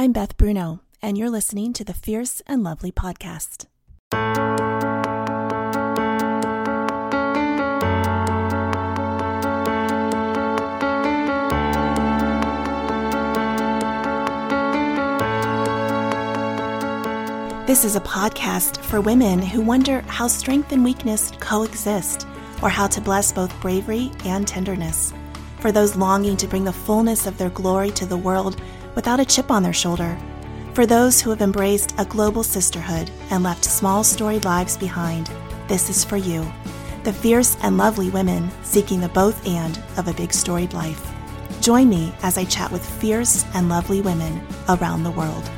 I'm Beth Bruno, and you're listening to the Fierce and Lovely podcast. This is a podcast for women who wonder how strength and weakness coexist, or how to bless both bravery and tenderness. For those longing to bring the fullness of their glory to the world without a chip on their shoulder. For those who have embraced a global sisterhood and left small storied lives behind, this is for you. The fierce and lovely women seeking the both and of a big storied life. Join me as I chat with fierce and lovely women around the world.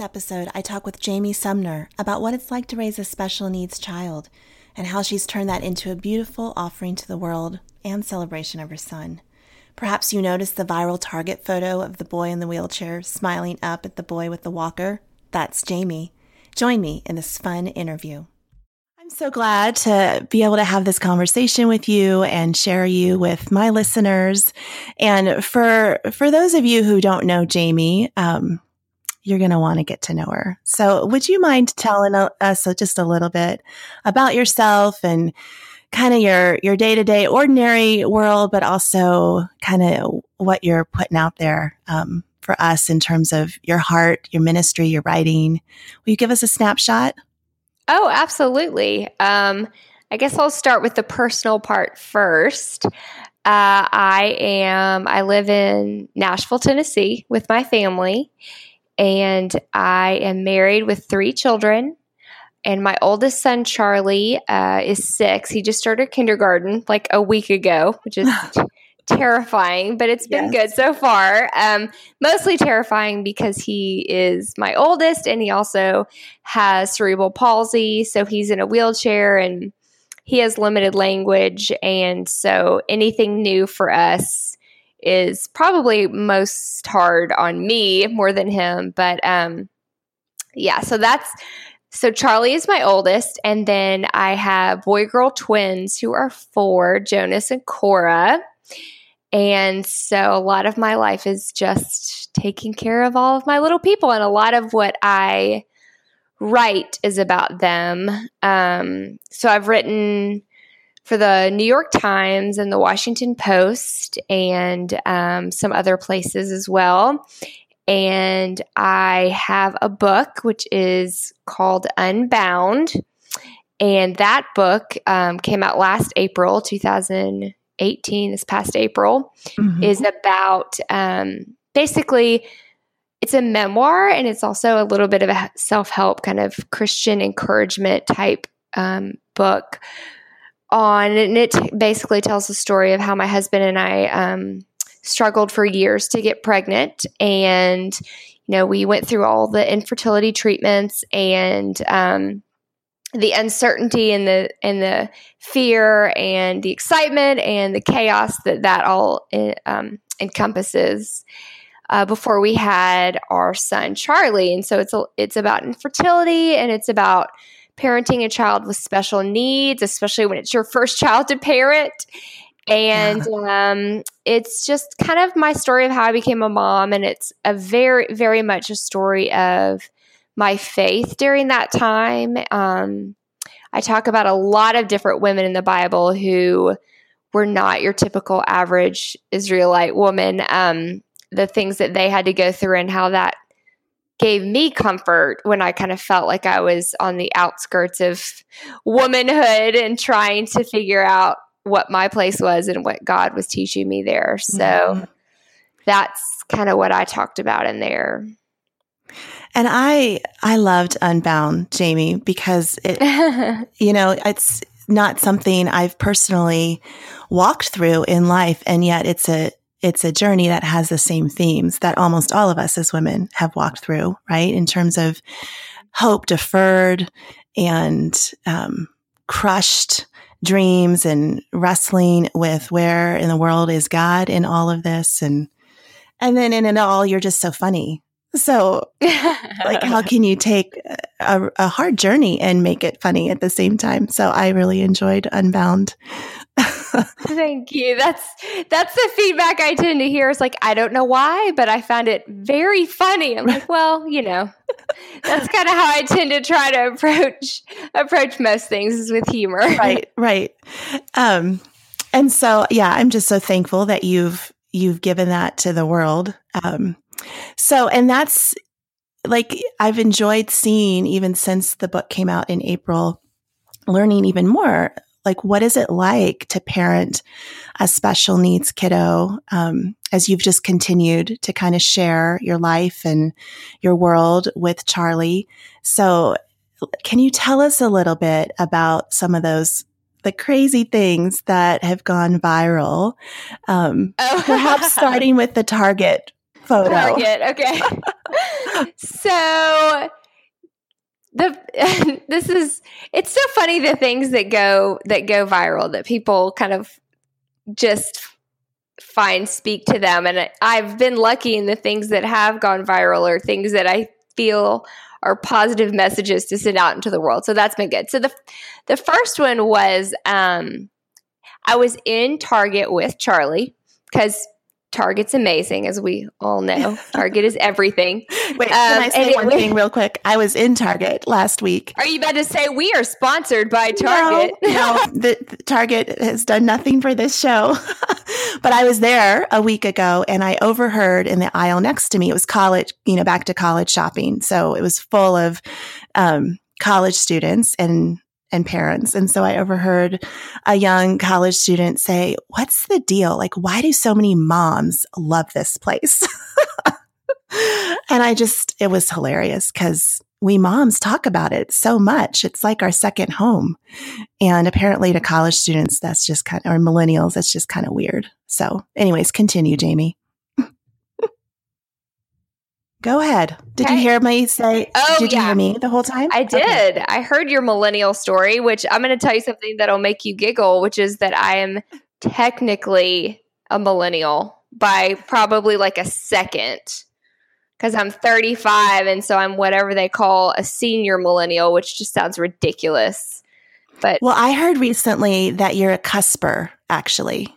Episode, I talk with Jamie Sumner about what it's like to raise a special needs child and how she's turned that into a beautiful offering to the world and celebration of her son. Perhaps you noticed the viral Target photo of the boy in the wheelchair smiling up at the boy with the walker. That's Jamie. Join me in this fun interview. I'm so glad to be able to have this conversation with you and share you with my listeners. And for for those of you who don't know Jamie, um, you're going to want to get to know her. So, would you mind telling us just a little bit about yourself and kind of your your day to day ordinary world, but also kind of what you're putting out there um, for us in terms of your heart, your ministry, your writing? Will you give us a snapshot? Oh, absolutely. Um, I guess I'll start with the personal part first. Uh, I am, I live in Nashville, Tennessee with my family and I am married with three children. And my oldest son, Charlie, uh, is six. He just started kindergarten like a week ago, which is terrifying, but it's been yes. good so far. Um, mostly terrifying because he is my oldest and he also has cerebral palsy. So he's in a wheelchair and he has limited language. And so anything new for us is probably most hard on me more than him. But um, yeah, so that's so Charlie is my oldest, and then I have boy girl twins who are four, Jonas and Cora. And so a lot of my life is just taking care of all of my little people, and a lot of what I write is about them. Um, so I've written for the New York Times and the Washington Post and um, some other places as well. And I have a book which is called Unbound. And that book um, came out last April, 2018, this past April, mm-hmm. is about um, basically it's a memoir and it's also a little bit of a self help kind of Christian encouragement type um, book on, and it basically tells the story of how my husband and I um, struggled for years to get pregnant, and you know we went through all the infertility treatments and um, the uncertainty and the and the fear and the excitement and the chaos that that all eh, um, encompasses. Uh, before we had our son Charlie, and so it's a, it's about infertility and it's about parenting a child with special needs, especially when it's your first child to parent. And yeah. um, it's just kind of my story of how I became a mom. And it's a very, very much a story of my faith during that time. Um, I talk about a lot of different women in the Bible who were not your typical average Israelite woman. Um, the things that they had to go through and how that gave me comfort when I kind of felt like I was on the outskirts of womanhood and trying to figure out what my place was and what God was teaching me there. So mm-hmm. that's kind of what I talked about in there. And I I loved Unbound, Jamie, because it you know, it's not something I've personally walked through in life and yet it's a it's a journey that has the same themes that almost all of us as women have walked through, right? In terms of hope deferred and um, crushed dreams and wrestling with where in the world is God in all of this. And, and then in it all, you're just so funny. So, like, how can you take a, a, hard journey and make it funny at the same time? So, I really enjoyed Unbound. Thank you. That's that's the feedback I tend to hear. Is like I don't know why, but I found it very funny. I'm like, well, you know, that's kind of how I tend to try to approach approach most things is with humor. right, right. Um, and so, yeah, I'm just so thankful that you've you've given that to the world. Um, so, and that's like I've enjoyed seeing even since the book came out in April, learning even more. Like, what is it like to parent a special needs kiddo um, as you've just continued to kind of share your life and your world with Charlie? So, can you tell us a little bit about some of those the crazy things that have gone viral. Um, oh. perhaps starting with the Target photo. Target, okay. so the this is it's so funny the things that go that go viral that people kind of just find speak to them and I've been lucky in the things that have gone viral or things that I feel are positive messages to send out into the world. So that's been good. So the the first one was um I was in Target with Charlie because Target's amazing, as we all know. Target is everything. Wait, can um, I say one thing real quick? I was in Target last week. Are you about to say we are sponsored by Target? No, no the, the Target has done nothing for this show. but I was there a week ago and I overheard in the aisle next to me, it was college, you know, back to college shopping. So it was full of um, college students and and parents. And so I overheard a young college student say, What's the deal? Like, why do so many moms love this place? and I just, it was hilarious because we moms talk about it so much. It's like our second home. And apparently to college students, that's just kind of, or millennials, that's just kind of weird. So, anyways, continue, Jamie. Go ahead. Did okay. you hear me say? Oh, did yeah. you hear me the whole time? I did. Okay. I heard your millennial story, which I'm going to tell you something that'll make you giggle, which is that I am technically a millennial by probably like a second because I'm 35 and so I'm whatever they call a senior millennial, which just sounds ridiculous. But well, I heard recently that you're a cusper, actually.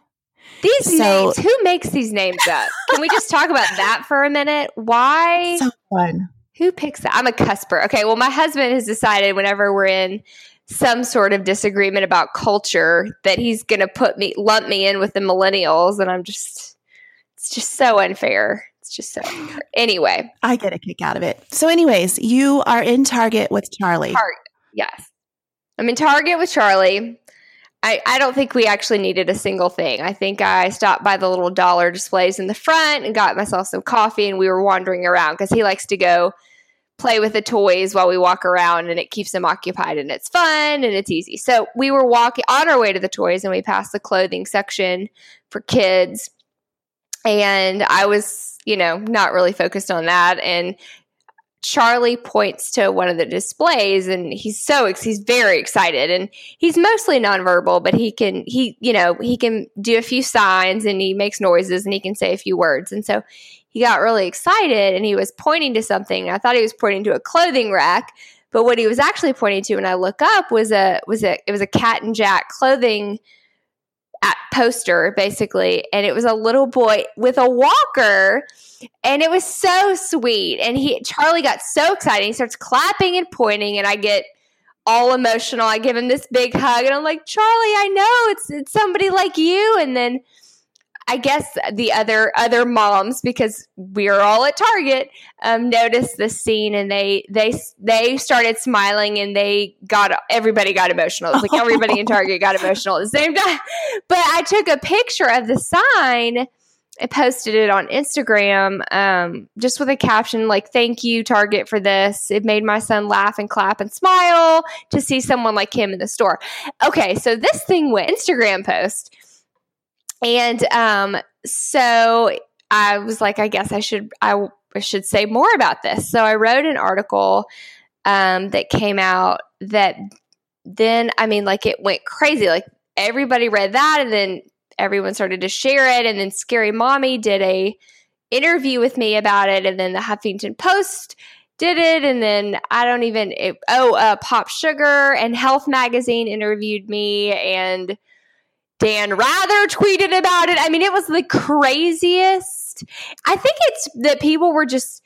These so, names, who makes these names up? Can we just talk about that for a minute? Why? So fun. Who picks that? I'm a cusper. Okay, well, my husband has decided whenever we're in some sort of disagreement about culture that he's going to put me, lump me in with the millennials. And I'm just, it's just so unfair. It's just so unfair. Anyway. I get a kick out of it. So, anyways, you are in Target with Charlie. Target. Yes. I'm in Target with Charlie. I, I don't think we actually needed a single thing. I think I stopped by the little dollar displays in the front and got myself some coffee, and we were wandering around because he likes to go play with the toys while we walk around, and it keeps him occupied and it's fun and it's easy. So we were walking on our way to the toys, and we passed the clothing section for kids, and I was, you know, not really focused on that. And Charlie points to one of the displays and he's so he's very excited and he's mostly nonverbal but he can he you know he can do a few signs and he makes noises and he can say a few words. And so he got really excited and he was pointing to something. I thought he was pointing to a clothing rack but what he was actually pointing to when I look up was a was a it was a cat and jack clothing poster basically. And it was a little boy with a walker and it was so sweet. And he charlie got so excited. He starts clapping and pointing and i get all emotional. I give him this big hug and i'm like charlie i know it's it's somebody like you. And then I guess the other other moms, because we are all at Target, um, noticed the scene and they they they started smiling and they got everybody got emotional. It was like everybody in Target got emotional at the same time. But I took a picture of the sign. I posted it on Instagram, um, just with a caption like "Thank you, Target, for this." It made my son laugh and clap and smile to see someone like him in the store. Okay, so this thing went Instagram post and um, so I was like, I guess I should I, I should say more about this. So I wrote an article um, that came out that then, I mean, like it went crazy. Like everybody read that, and then everyone started to share it. And then Scary Mommy did a interview with me about it, and then the Huffington Post did it, and then I don't even. It, oh, uh, Pop Sugar and Health Magazine interviewed me, and Dan Rather tweeted about it. I mean, it was the craziest. I think it's that people were just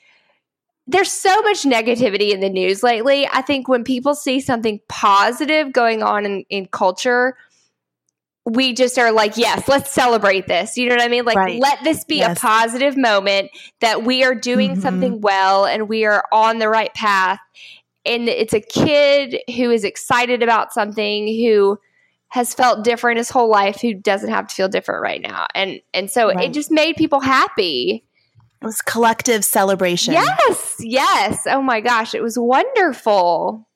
there's so much negativity in the news lately. I think when people see something positive going on in, in culture, we just are like, yes, let's celebrate this. You know what I mean? Like, right. let this be yes. a positive moment that we are doing mm-hmm. something well and we are on the right path. And it's a kid who is excited about something who has felt different his whole life who doesn't have to feel different right now. And and so right. it just made people happy. It was collective celebration. Yes, yes. Oh my gosh, it was wonderful.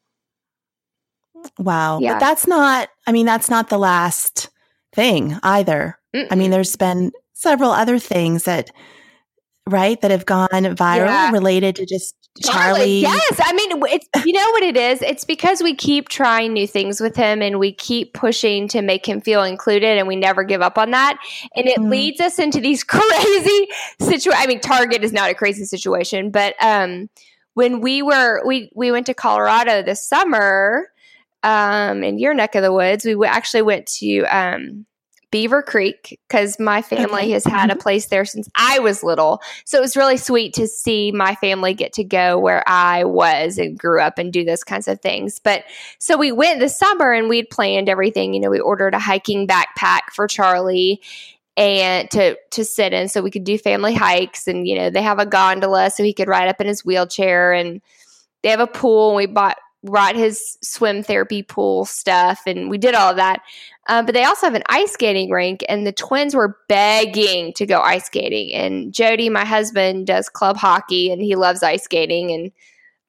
Wow. Yeah. But that's not I mean that's not the last thing either. Mm-mm. I mean there's been several other things that right that have gone viral yeah. related to just Charlie. Yes, I mean it's you know what it is. It's because we keep trying new things with him and we keep pushing to make him feel included, and we never give up on that. And it mm. leads us into these crazy situations. I mean, Target is not a crazy situation, but um, when we were we we went to Colorado this summer, um, in your neck of the woods, we actually went to um Beaver Creek because my family has had a place there since I was little. So it was really sweet to see my family get to go where I was and grew up and do those kinds of things. But so we went this summer and we'd planned everything. You know, we ordered a hiking backpack for Charlie and to to sit in so we could do family hikes and you know they have a gondola so he could ride up in his wheelchair and they have a pool and we bought brought his swim therapy pool stuff and we did all of that. Um, but they also have an ice skating rink, and the twins were begging to go ice skating. And Jody, my husband, does club hockey and he loves ice skating. And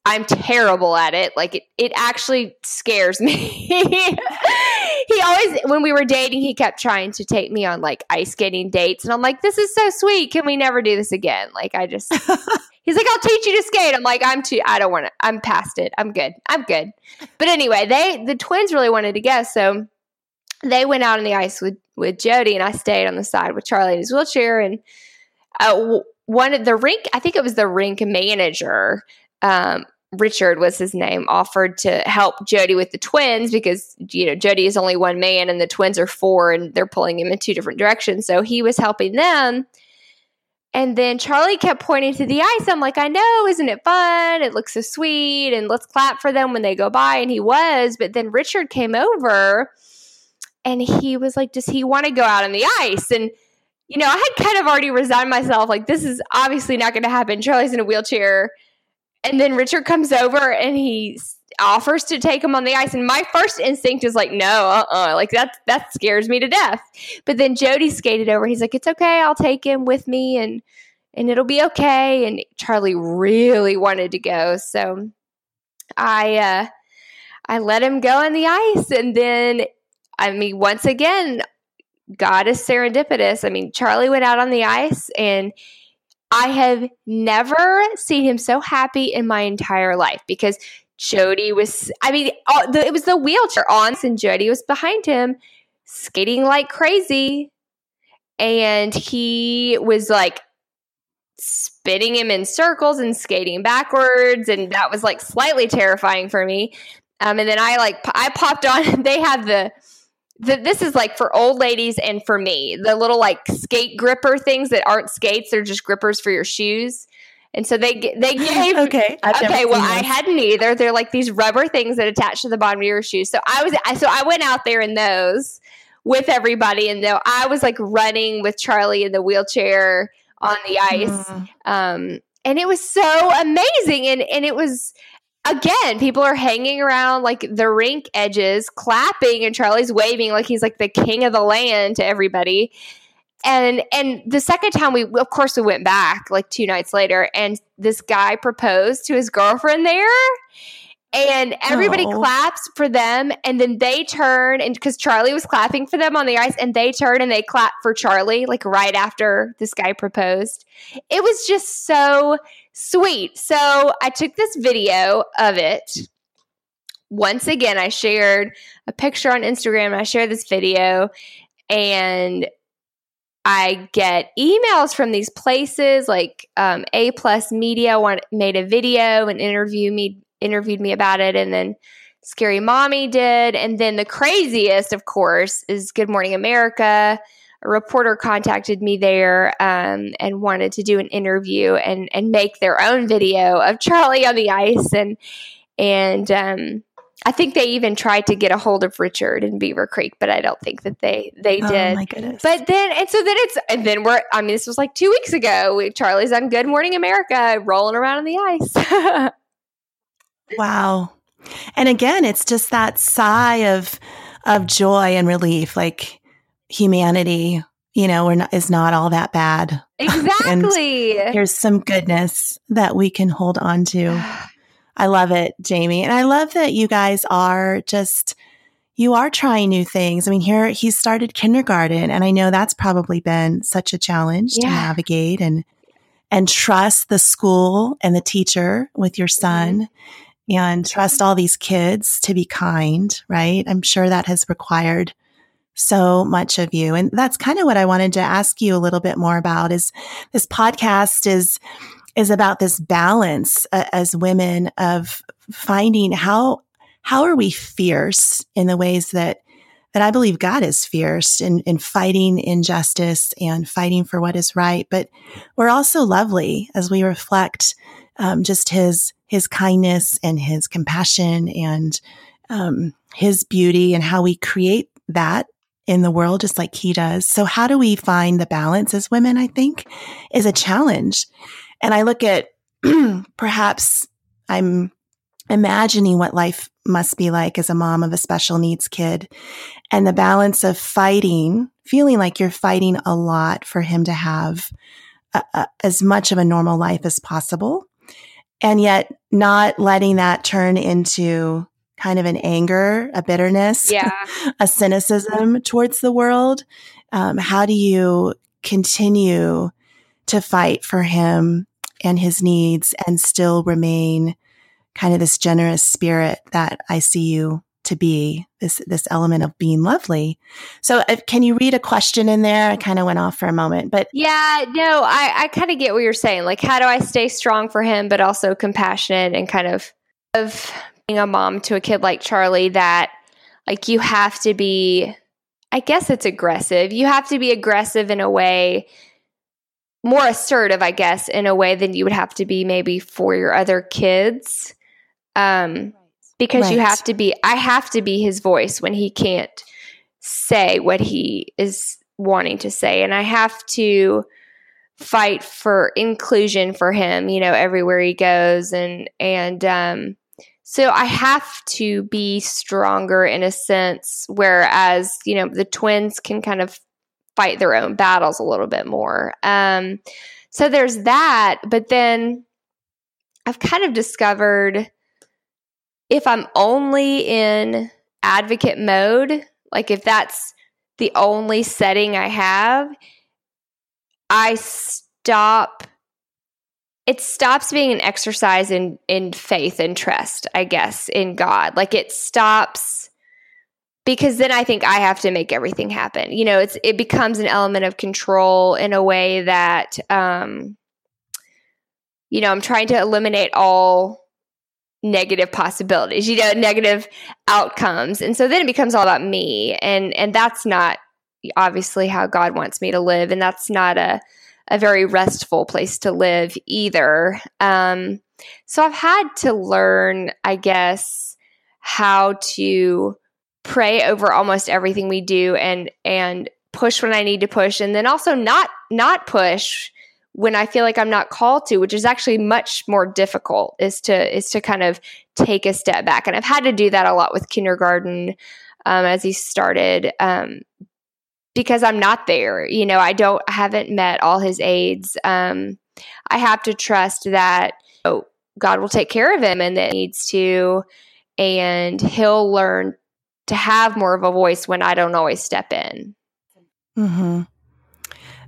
I'm terrible at it. Like it, it actually scares me. he always, when we were dating, he kept trying to take me on like ice skating dates. And I'm like, this is so sweet. Can we never do this again? Like, I just, He's like, I'll teach you to skate. I'm like, I'm too, I don't want to, I'm past it. I'm good. I'm good. But anyway, they, the twins really wanted to go. So they went out on the ice with, with Jody and I stayed on the side with Charlie in his wheelchair. And uh, one of the rink, I think it was the rink manager, um, Richard was his name, offered to help Jody with the twins because, you know, Jody is only one man and the twins are four and they're pulling him in two different directions. So he was helping them. And then Charlie kept pointing to the ice. I'm like, I know, isn't it fun? It looks so sweet. And let's clap for them when they go by. And he was. But then Richard came over and he was like, Does he want to go out on the ice? And, you know, I had kind of already resigned myself. Like, this is obviously not going to happen. Charlie's in a wheelchair. And then Richard comes over and he offers to take him on the ice. And my first instinct is like, no, uh uh-uh. Like that that scares me to death. But then Jody skated over. He's like, it's okay, I'll take him with me and and it'll be okay. And Charlie really wanted to go. So I uh I let him go on the ice. And then I mean, once again, God is serendipitous. I mean, Charlie went out on the ice and I have never seen him so happy in my entire life because Jody was, I mean, uh, the, it was the wheelchair on, and Jody was behind him skating like crazy. And he was like spinning him in circles and skating backwards. And that was like slightly terrifying for me. Um, and then I like, I popped on, they have the, the, this is like for old ladies and for me, the little like skate gripper things that aren't skates, they're just grippers for your shoes. And so they they gave okay okay well I hadn't either. They're like these rubber things that attach to the bottom of your shoes. So I was so I went out there in those with everybody, and though I was like running with Charlie in the wheelchair on the ice, mm. um, and it was so amazing, and and it was again, people are hanging around like the rink edges, clapping, and Charlie's waving like he's like the king of the land to everybody and and the second time we of course we went back like two nights later and this guy proposed to his girlfriend there and everybody oh. claps for them and then they turn and because charlie was clapping for them on the ice and they turn and they clap for charlie like right after this guy proposed it was just so sweet so i took this video of it once again, I shared a picture on Instagram. I shared this video, and I get emails from these places like um, A Plus Media want, made a video and interview me interviewed me about it, and then Scary Mommy did, and then the craziest, of course, is Good Morning America. A reporter contacted me there um, and wanted to do an interview and and make their own video of Charlie on the ice and and um, I think they even tried to get a hold of Richard in Beaver Creek, but I don't think that they they oh, did. My goodness. But then and so then it's and then we're I mean this was like two weeks ago. We, Charlie's on Good Morning America, rolling around on the ice. wow. And again, it's just that sigh of of joy and relief, like humanity. You know, we're not, is not all that bad. Exactly. here's some goodness that we can hold on to. I love it, Jamie. And I love that you guys are just, you are trying new things. I mean, here he's started kindergarten, and I know that's probably been such a challenge yeah. to navigate and, and trust the school and the teacher with your son mm-hmm. and trust all these kids to be kind, right? I'm sure that has required so much of you. And that's kind of what I wanted to ask you a little bit more about is this podcast is is about this balance uh, as women of finding how how are we fierce in the ways that that I believe God is fierce in, in fighting injustice and fighting for what is right. But we're also lovely as we reflect um, just his his kindness and his compassion and um, his beauty and how we create that in the world just like he does. So how do we find the balance as women, I think, is a challenge. And I look at perhaps I'm imagining what life must be like as a mom of a special needs kid and the balance of fighting, feeling like you're fighting a lot for him to have a, a, as much of a normal life as possible. And yet not letting that turn into kind of an anger, a bitterness, yeah. a cynicism towards the world. Um, how do you continue to fight for him and his needs and still remain kind of this generous spirit that I see you to be this this element of being lovely. So uh, can you read a question in there? I kind of went off for a moment, but Yeah, no, I I kind of get what you're saying. Like how do I stay strong for him but also compassionate and kind of of being a mom to a kid like Charlie that like you have to be I guess it's aggressive. You have to be aggressive in a way more assertive, I guess, in a way than you would have to be maybe for your other kids. Um, because right. you have to be, I have to be his voice when he can't say what he is wanting to say. And I have to fight for inclusion for him, you know, everywhere he goes. And, and, um, so I have to be stronger in a sense, whereas, you know, the twins can kind of fight their own battles a little bit more. Um, so there's that. But then I've kind of discovered if I'm only in advocate mode, like if that's the only setting I have, I stop it stops being an exercise in in faith and trust, I guess, in God. Like it stops because then I think I have to make everything happen. You know, it's it becomes an element of control in a way that um you know, I'm trying to eliminate all negative possibilities, you know, negative outcomes. And so then it becomes all about me and and that's not obviously how God wants me to live and that's not a a very restful place to live either. Um so I've had to learn, I guess, how to pray over almost everything we do and and push when I need to push and then also not not push when I feel like I'm not called to, which is actually much more difficult is to is to kind of take a step back. And I've had to do that a lot with kindergarten um, as he started um, because I'm not there. You know, I don't I haven't met all his aides. Um, I have to trust that oh, God will take care of him and that needs to, and he'll learn to have more of a voice when I don't always step in. Mm-hmm.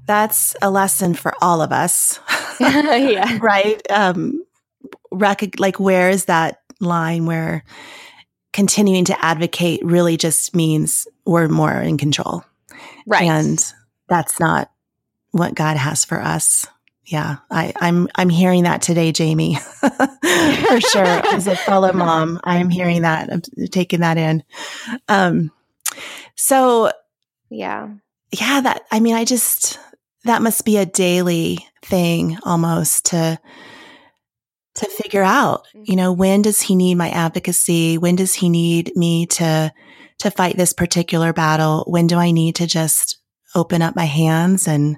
That's a lesson for all of us. yeah. Right. Um, rec- like, where is that line where continuing to advocate really just means we're more in control. Right. And that's not what God has for us. Yeah, I, I'm I'm hearing that today, Jamie, for sure. As a fellow mom, I'm hearing that. I'm taking that in. Um, so yeah, yeah. That I mean, I just that must be a daily thing almost to to figure out. You Mm-hmm. know, when does he need my advocacy? When does he need me to to fight this particular battle? When do I need to just open up my hands and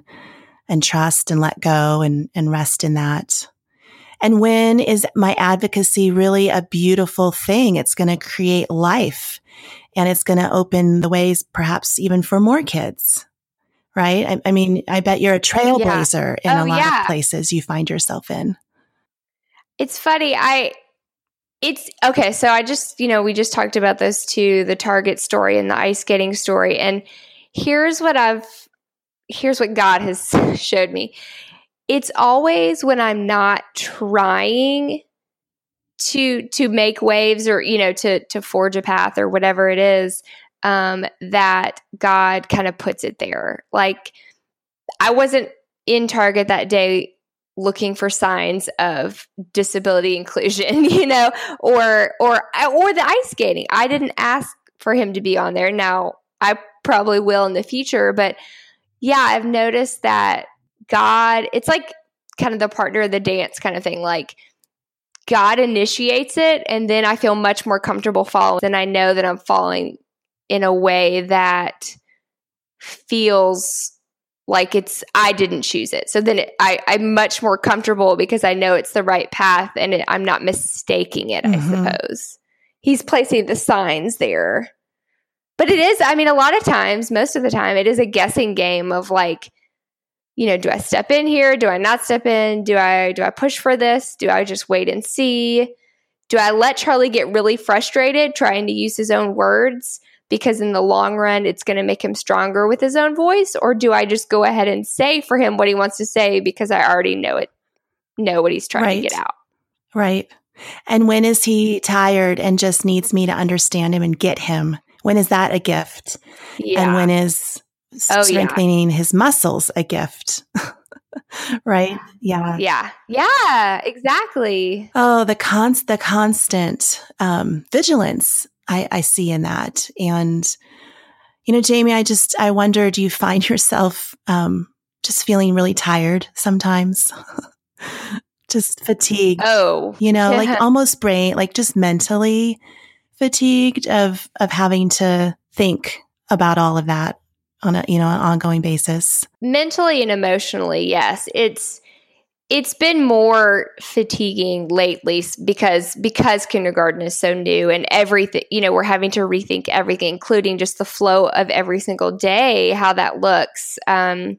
and trust and let go and, and rest in that. And when is my advocacy really a beautiful thing? It's going to create life and it's going to open the ways perhaps even for more kids. Right. I, I mean, I bet you're a trailblazer in Oh, a lot yeah. of places you find yourself in. It's funny. I it's okay, so I just, you know, we just talked about those two, the Target story and the ice skating story. And here's what I've here's what God has showed me. It's always when I'm not trying to to make waves or, you know, to to forge a path or whatever it is, um, that God kind of puts it there. Like I wasn't in Target that day looking for signs of disability inclusion, you know, or or or the ice skating. I didn't ask for him to be on there. Now, I probably will in the future, but yeah, I've noticed that God, it's like kind of the partner of the dance kind of thing. Like God initiates it and then I feel much more comfortable following and I know that I'm following in a way that feels like it's I didn't choose it. So then it, I I'm much more comfortable because I know it's the right path and it, I'm not mistaking it. Mhm. I suppose he's placing the signs there, but it is. I mean, a lot of times, most of the time, it is a guessing game of like, you know, do I step in here? Do I not step in? Do I do I push for this? Do I just wait and see? Do I let Charlie get really frustrated trying to use his own words? because in the long run it's going to make him stronger with his own voice or do i just go ahead and say for him what he wants to say because i already know it know what he's trying Right. to get out Right. And when is he tired and just needs me to understand him and get him? When is that a gift? yeah And when is Oh, yeah. strengthening his muscles a gift? right? Yeah. yeah yeah exactly Oh, the const the constant um, vigilance I, I see in that, and you know, Jamie, I just I wonder, do you find yourself um, just feeling really tired sometimes, just fatigued? oh you know, yeah. like almost brain, like just mentally fatigued of of having to think about all of that on a you know an ongoing basis. mentally and emotionally yes it's it's been more fatiguing lately because because kindergarten is so new and everything you know we're having to rethink everything including just the flow of every single day how that looks um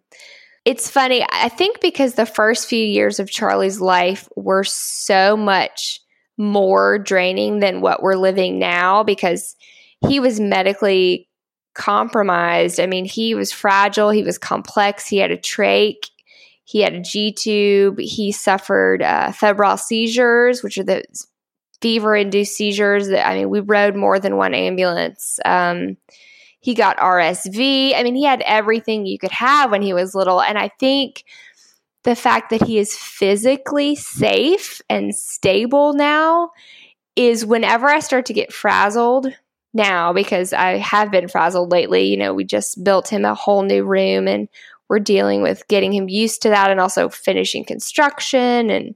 it's funny i think because the first few years of charlie's life were so much more draining than what we're living now because he was medically compromised. I mean, he was fragile, he was complex, he had a trach, he had a G tube, he suffered uh, febrile seizures, which are the fever induced seizures that, I mean, we rode more than one ambulance. Um, he got RSV. I mean, he had everything you could have when he was little. And I think the fact that he is physically safe and stable now is whenever I start to get frazzled now because I have been frazzled lately. You know, we just built him a whole new room and we're dealing with getting him used to that and also finishing construction and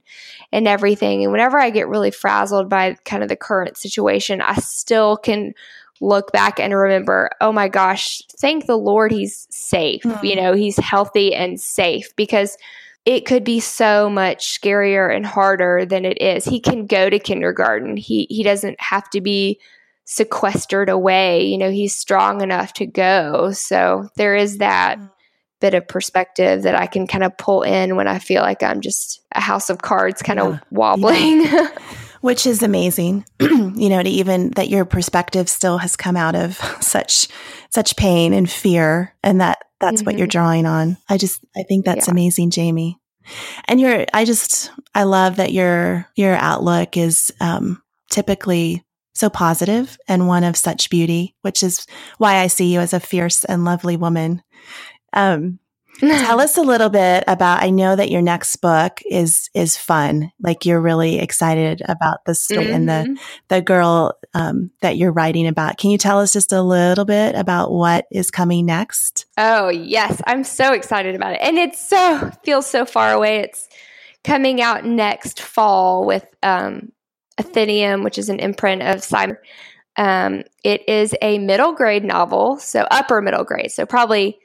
and everything. And whenever I get really frazzled by kind of the current situation, I still can look back and remember, oh my gosh, thank the Lord he's safe. Mhm. You know, he's healthy and safe because it could be so much scarier and harder than it is. He can go to kindergarten. He he doesn't have to be sequestered away. You know, he's strong enough to go. So there is that Mm. bit of perspective that I can kind of pull in when I feel like I'm just a house of cards kind Yeah. of wobbling. which is amazing you know to even that your perspective still has come out of such such pain and fear and that that's what you're drawing on i just i think that's Yeah. amazing jamie and you're i just i love that your your outlook is um typically so positive and one of such beauty, which is why I see you as a fierce and lovely woman. Um, tell us a little bit about i know that your next book is is fun like you're really excited about the story mm-hmm. and the mm-hmm. the girl um, that you're writing about can you tell us just a little bit about what is coming next oh yes i'm so excited about it and it's so feels so far away it's coming out next fall with um, Atheneum, which is an imprint of Simon. Um, it is a middle grade novel, so upper middle grade, so probably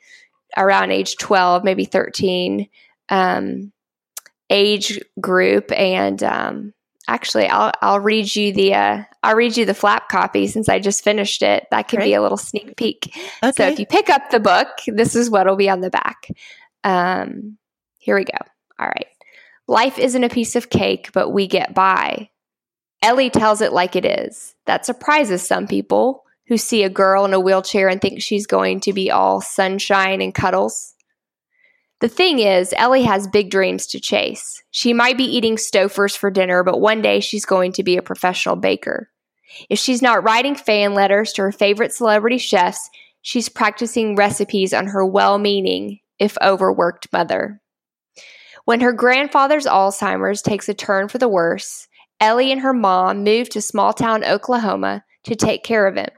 around age 12, maybe 13 um, age group. And um, actually, I'll, I'll read you the uh, I'll read you the flap copy since I just finished it. That could be a little sneak peek. Okay. So if you pick up the book, this is what'll be on the back. Um, here we go. All right. Life isn't a piece of cake, but we get by. Ellie tells it like it is. That surprises some people who see a girl in a wheelchair and think she's going to be all sunshine and cuddles. The thing is, Ellie has big dreams to chase. She might be eating Stouffer's for dinner, but one day she's going to be a professional baker. If she's not writing fan letters to her favorite celebrity chefs, she's practicing recipes on her well meaning, if overworked mother. When her grandfather's Alzheimer's takes a turn for the worse, Ellie and her mom move to small town Oklahoma to take care of him.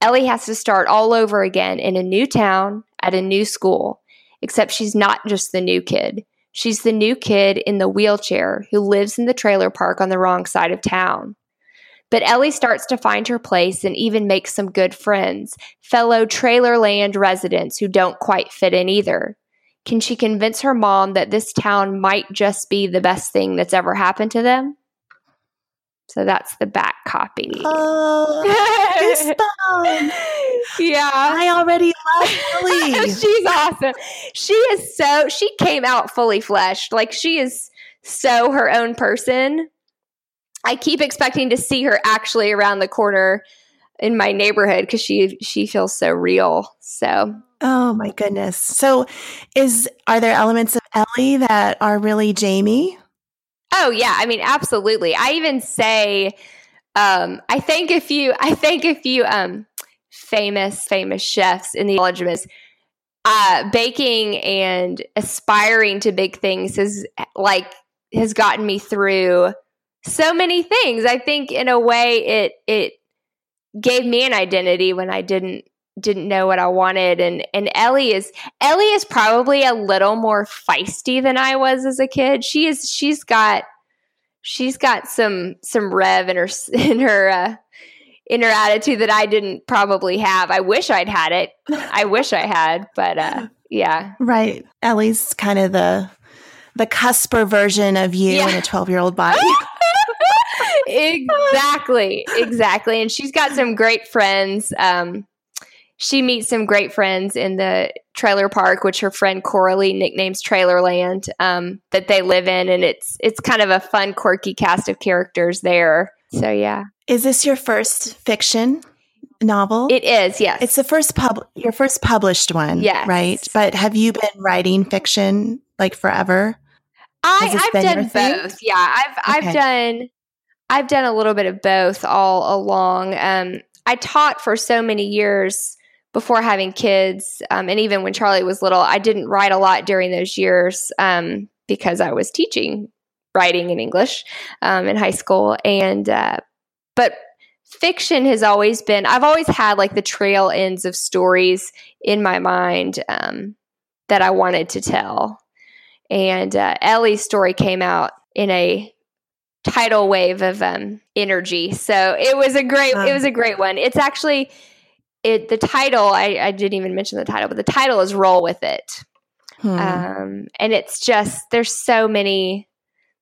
Ellie has to start all over again in a new town at a new school, except she's not just the new kid. She's the new kid in the wheelchair who lives in the trailer park on the wrong side of town. But Ellie starts to find her place and even makes some good friends, fellow Trailerland residents who don't quite fit in either. Can she convince her mom that this town might just be the best thing that's ever happened to them? So that's the back copy. Oh, yeah. I already love Ellie. She's awesome. She is so, she came out fully fleshed. Like she is so her own person. I keep expecting to see her actually around the corner in my neighborhood because she she feels so real. So Oh my goodness. So is are there elements of Ellie that are really Jamie? Oh yeah, I mean absolutely. I even say um I thank a few I thank a few um famous famous chefs in the college uh baking and aspiring to big things has like has gotten me through so many things. I think in a way it it gave me an identity when I didn't didn't know what I wanted and and Ellie is Ellie is probably a little more feisty than I was as a kid. She is she's got she's got some some rev in her in her uh, in her attitude that I didn't probably have. I wish I'd had it. I wish I had, but uh, yeah. Right. Ellie's kind of the the cusper version of you yeah. in a 12 year old body. exactly. Exactly. And she's got some great friends. Um, she meets some great friends in the trailer park, which her friend Coralie nicknames Trailerland, um, that they live in, and it's it's kind of a fun, quirky cast of characters there. So yeah, is this your first fiction novel? It is. Yes, it's the first pub your first published one. Yeah, right. But have you been writing fiction like forever? I, I've done both. Yeah, I've okay. I've done I've done a little bit of both all along. Um, I taught for so many years before having kids, um, and even when Charlie was little, I didn't write a lot during those years um, because I was teaching writing in English um, in high school. And uh, but fiction has always been. I've always had like the trail ends of stories in my mind um, that I wanted to tell. And uh, Ellie's story came out in a tidal wave of um, energy. So it was a great. It was a great one. It's actually it the title I, I didn't even mention the title but the title is roll with it. Hmm. um, and it's just there's so many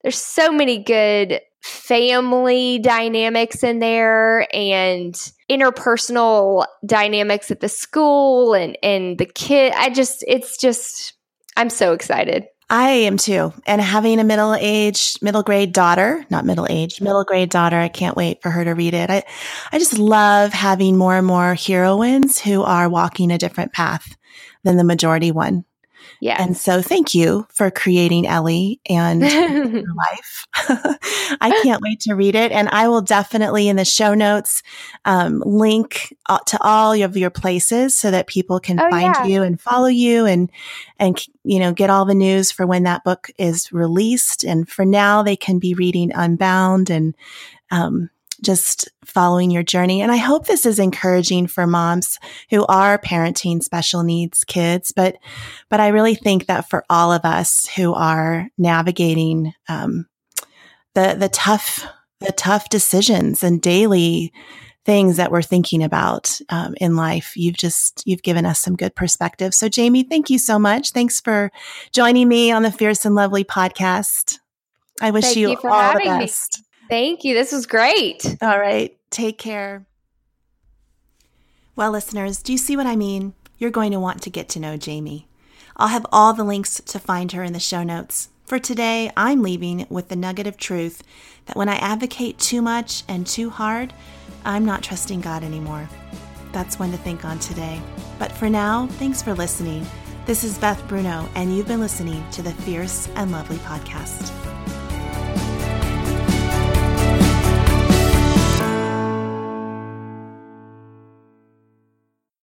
there's so many good family dynamics in there and interpersonal dynamics at the school and and the kid. I just it's just i'm so excited I am too. And having a middle aged, middle grade daughter, not middle aged, middle grade daughter, I can't wait for her to read it. I, I just love having more and more heroines who are walking a different path than the majority one. Yeah. And so thank you for creating Ellie and your life. I can't wait to read it. And I will definitely in the show notes um, link to all of your places so that people can oh, find yeah. you and follow you and, and, you know, get all the news for when that book is released. And for now, they can be reading Unbound and, um, just following your journey. And I hope this is encouraging for moms who are parenting special needs kids. But, but I really think that for all of us who are navigating, um, the, the tough, the tough decisions and daily things that we're thinking about um, in life. You've just you've given us some good perspective. So, Jamie, thank you so much. Thanks for joining me on the Fierce and Lovely podcast. I wish you, you all the best. Me. Thank you. This was great. All right. Take care. Well, listeners, do you see what I mean? You're going to want to get to know Jamie. I'll have all the links to find her in the show notes. For today, I'm leaving with the nugget of truth that when I advocate too much and too hard, I'm not trusting God anymore. That's one to think on today. But for now, thanks for listening. This is Beth Bruno, and you've been listening to the Fierce and Lovely podcast.